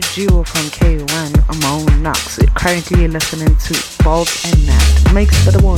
favorite duo from K1, Amon Knox. Currently listening to Bolt and Nut. Makes for the one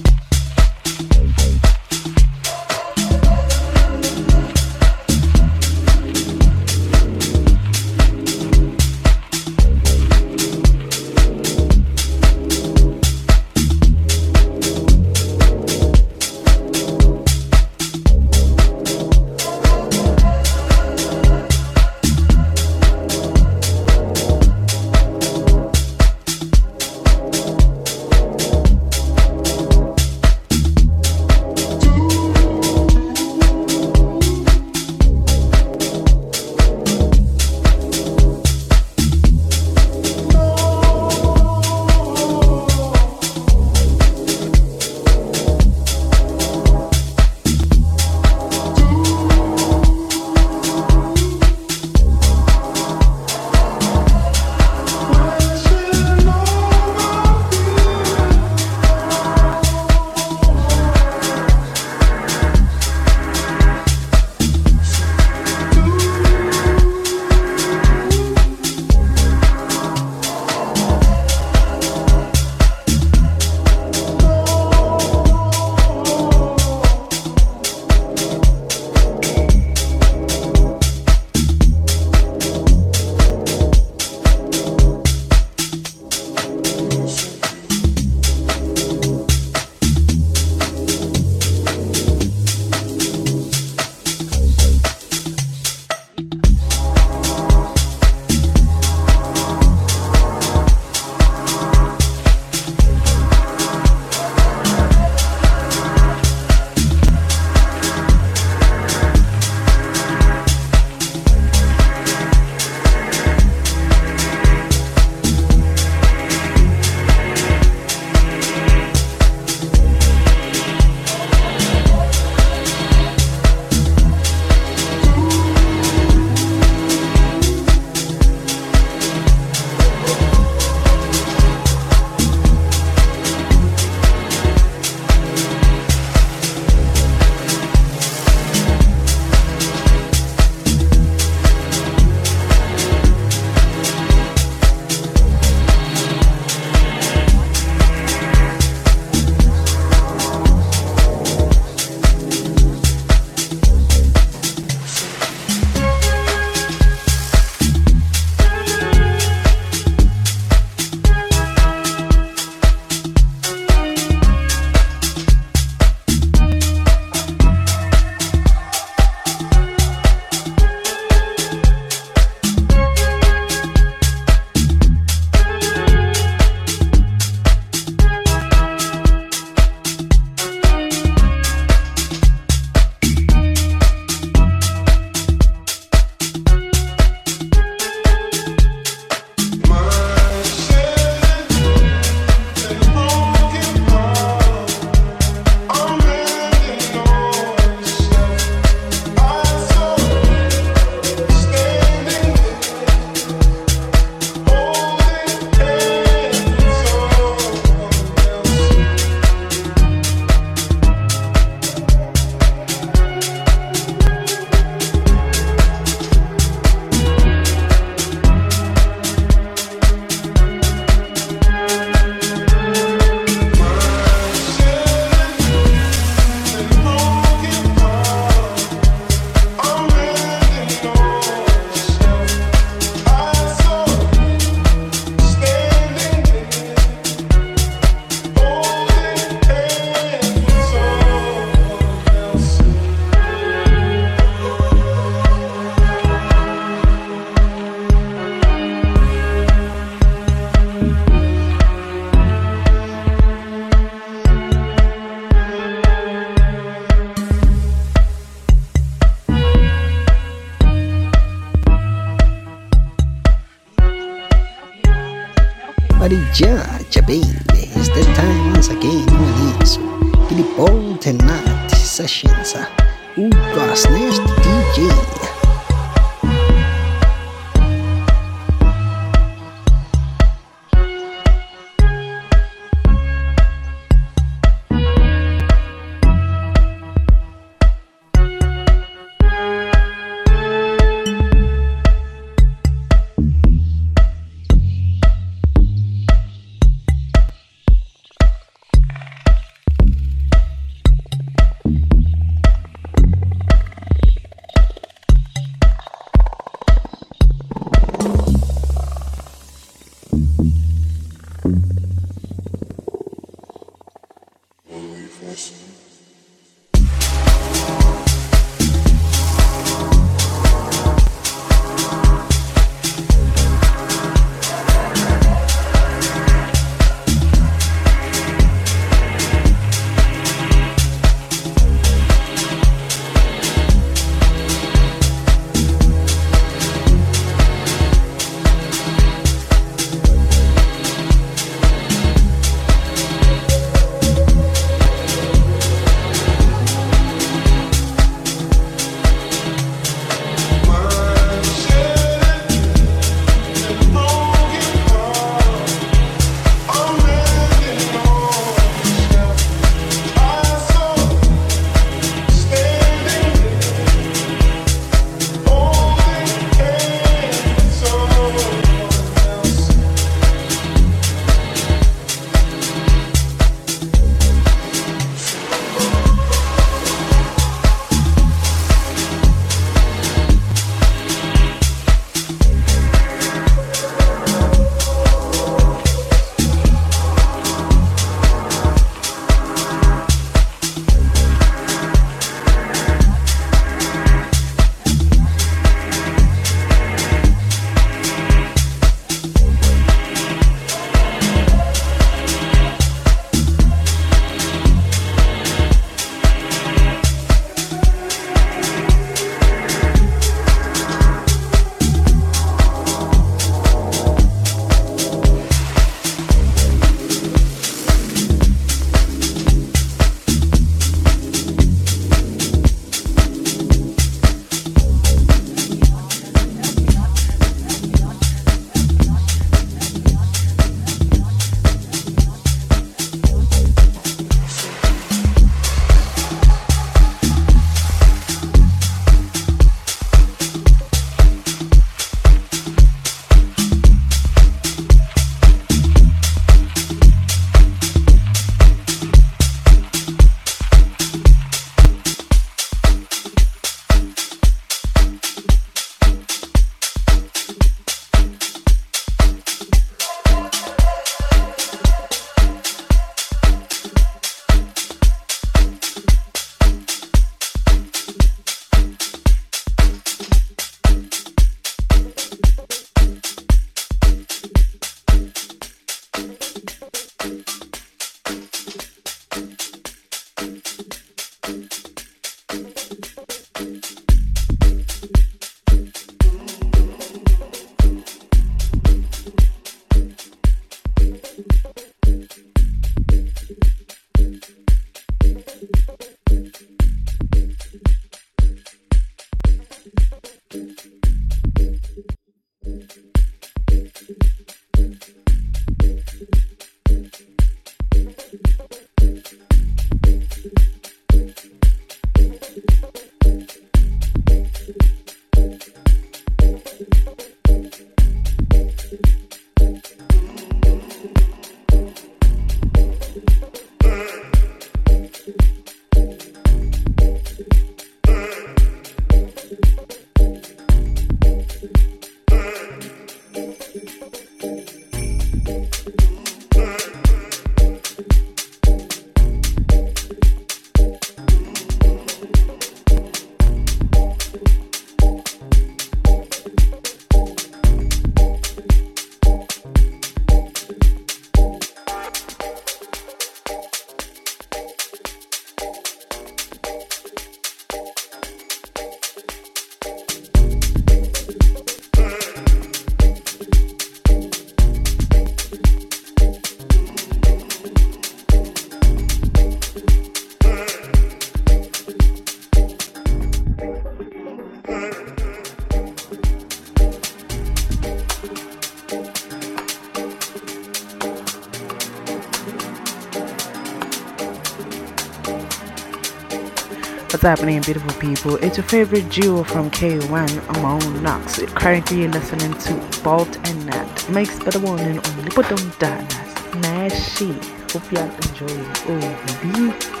What's happening, beautiful people? It's your favorite duo from K1, Amon Knox. Currently listening to Bolt and Nut. Makes better only, but don't die. Snashy. Hope y'all enjoy. Oh,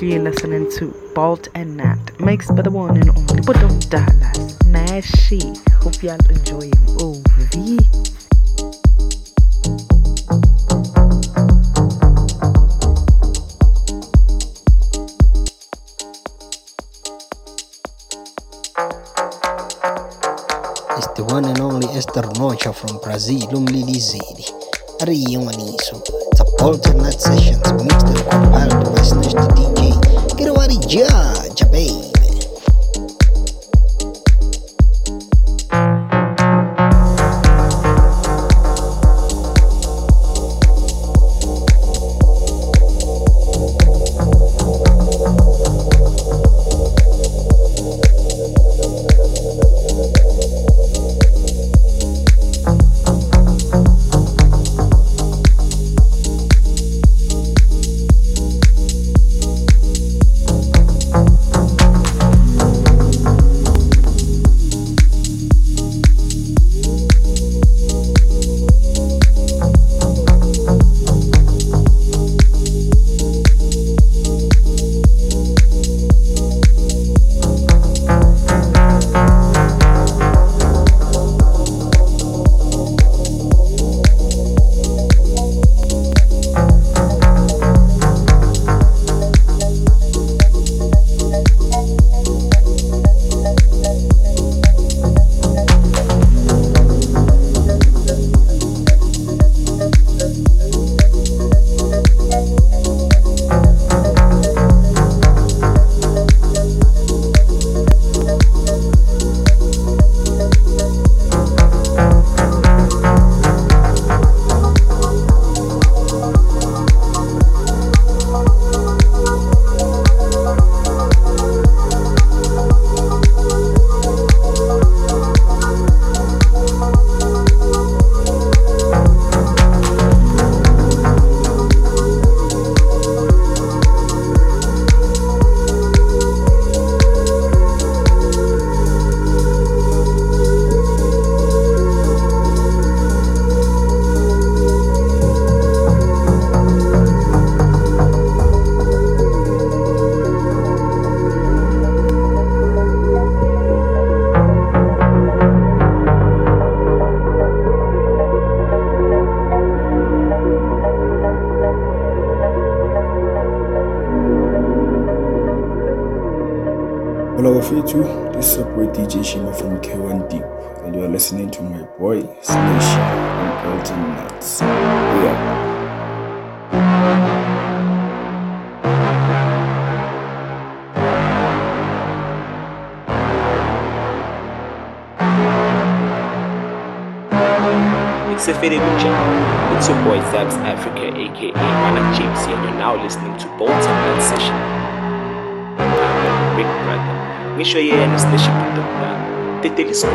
You're listening to Bolt and Nut, mixed by the one and only Budum Dallas, Nashi. Hope y'all enjoying OV. one and only Esther Nocha from Brazil, umlilizeli. Ariyimaniso. It's a alternate sessions mixed and compiled by Snashy the DJ. Get a judge, baby. Bolt and Nut Session. Big brother, make sure you're in the station with them. The telescope,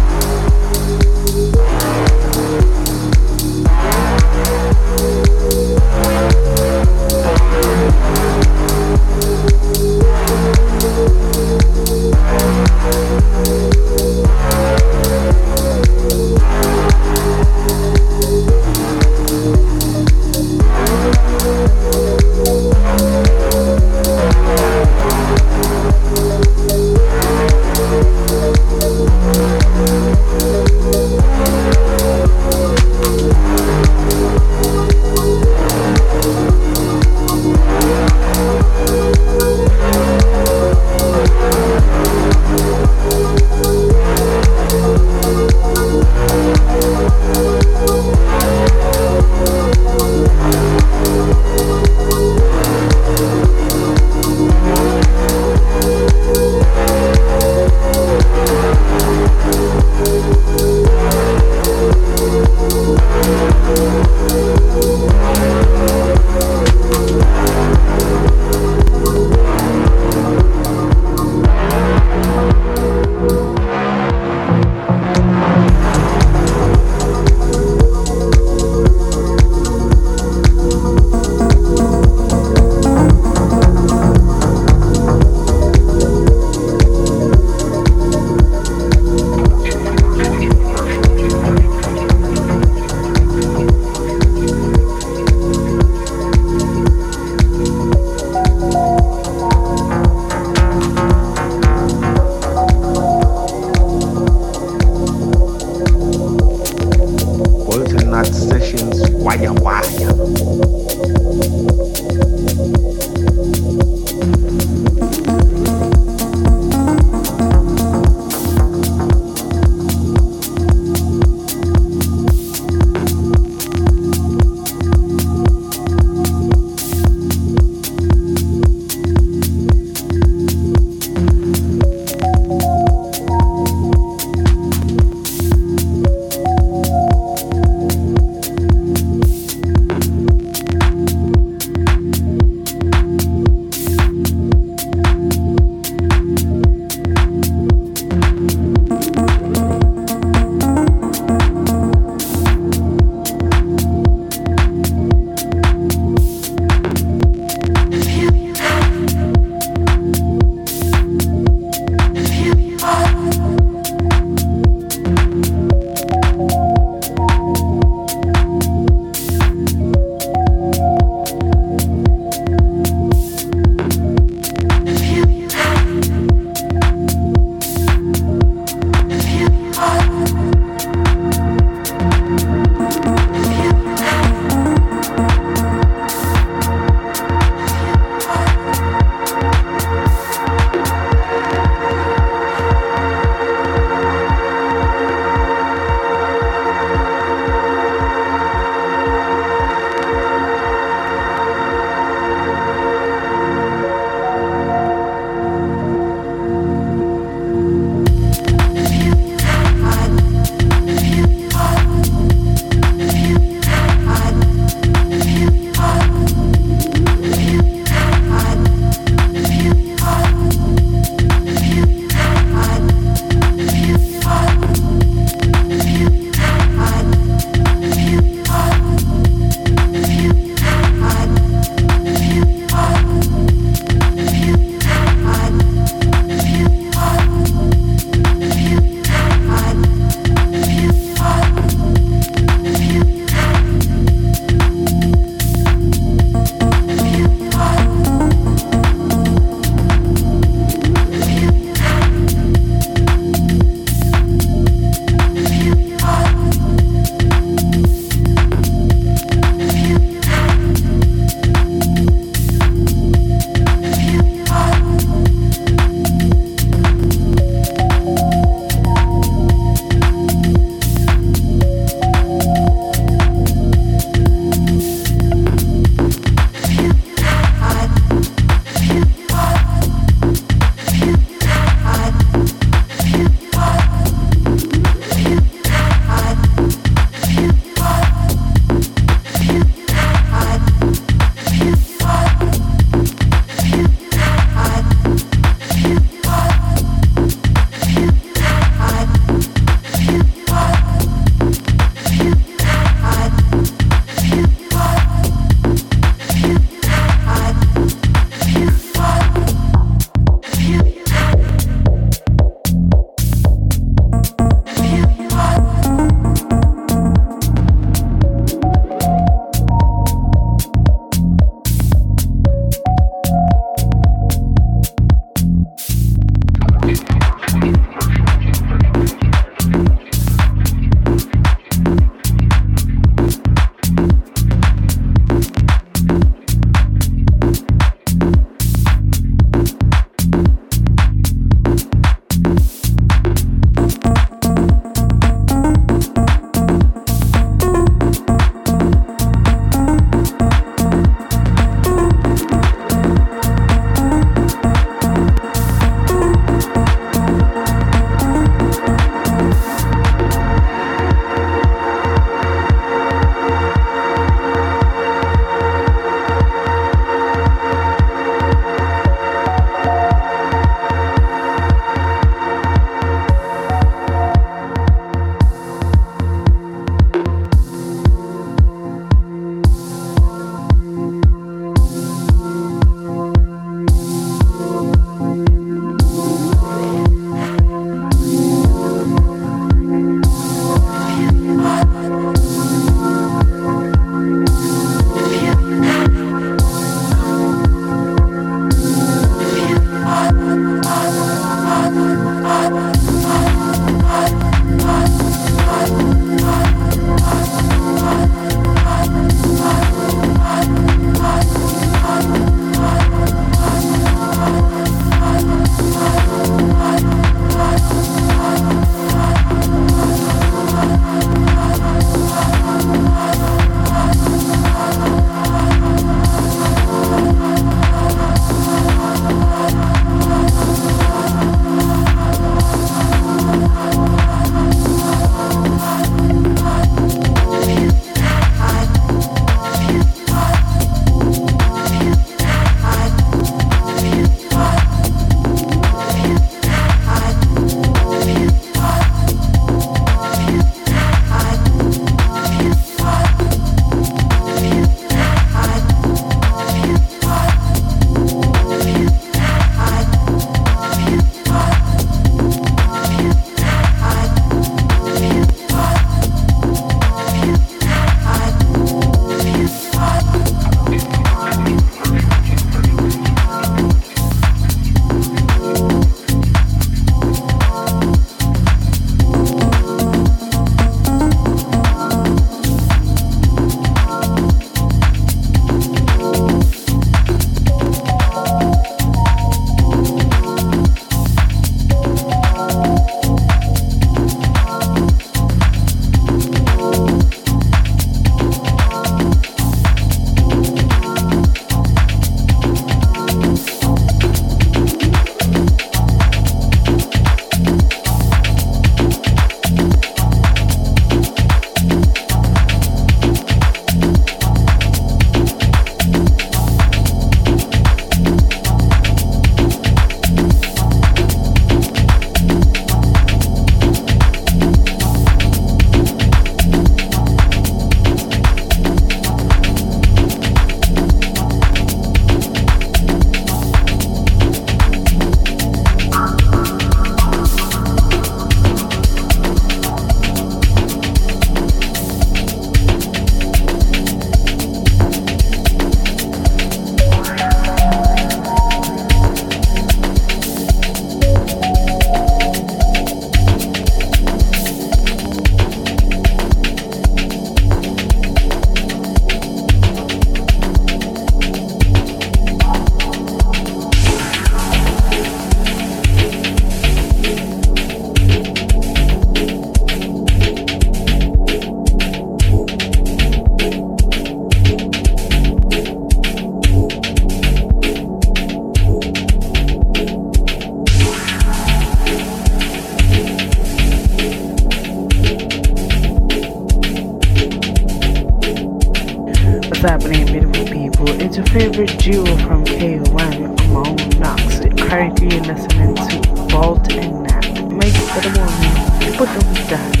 favorite duo from K1, Amon Knox. Currently listening to Bolt and Nut. Make it for the woman. Put them down.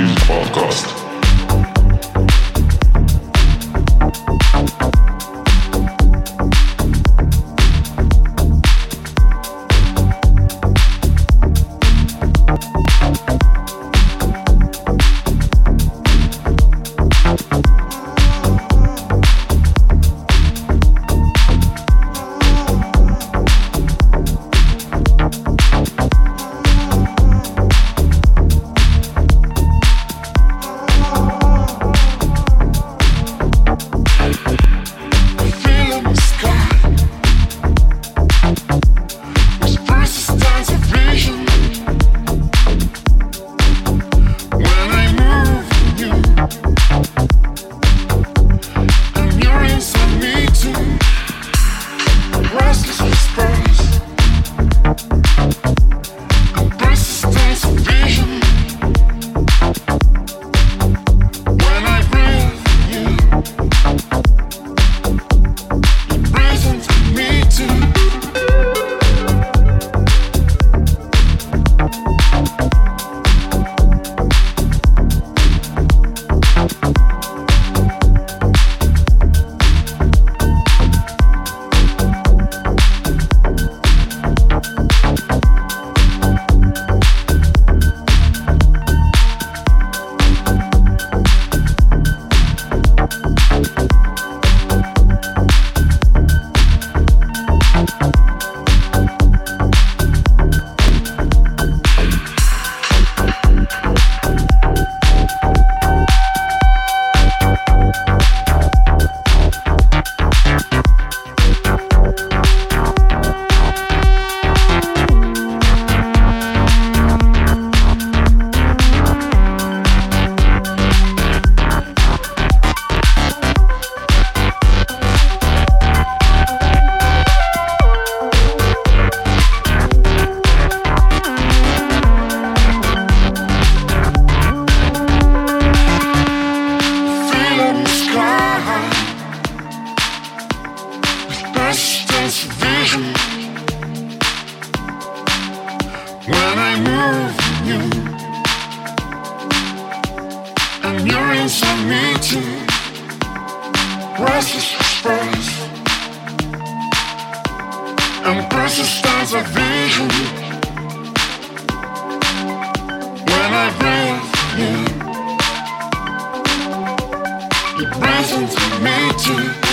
Music Podcast. When I move you, and you're inside me too. Restless space, and persistence of vision. When I breathe you, you breathe into me too.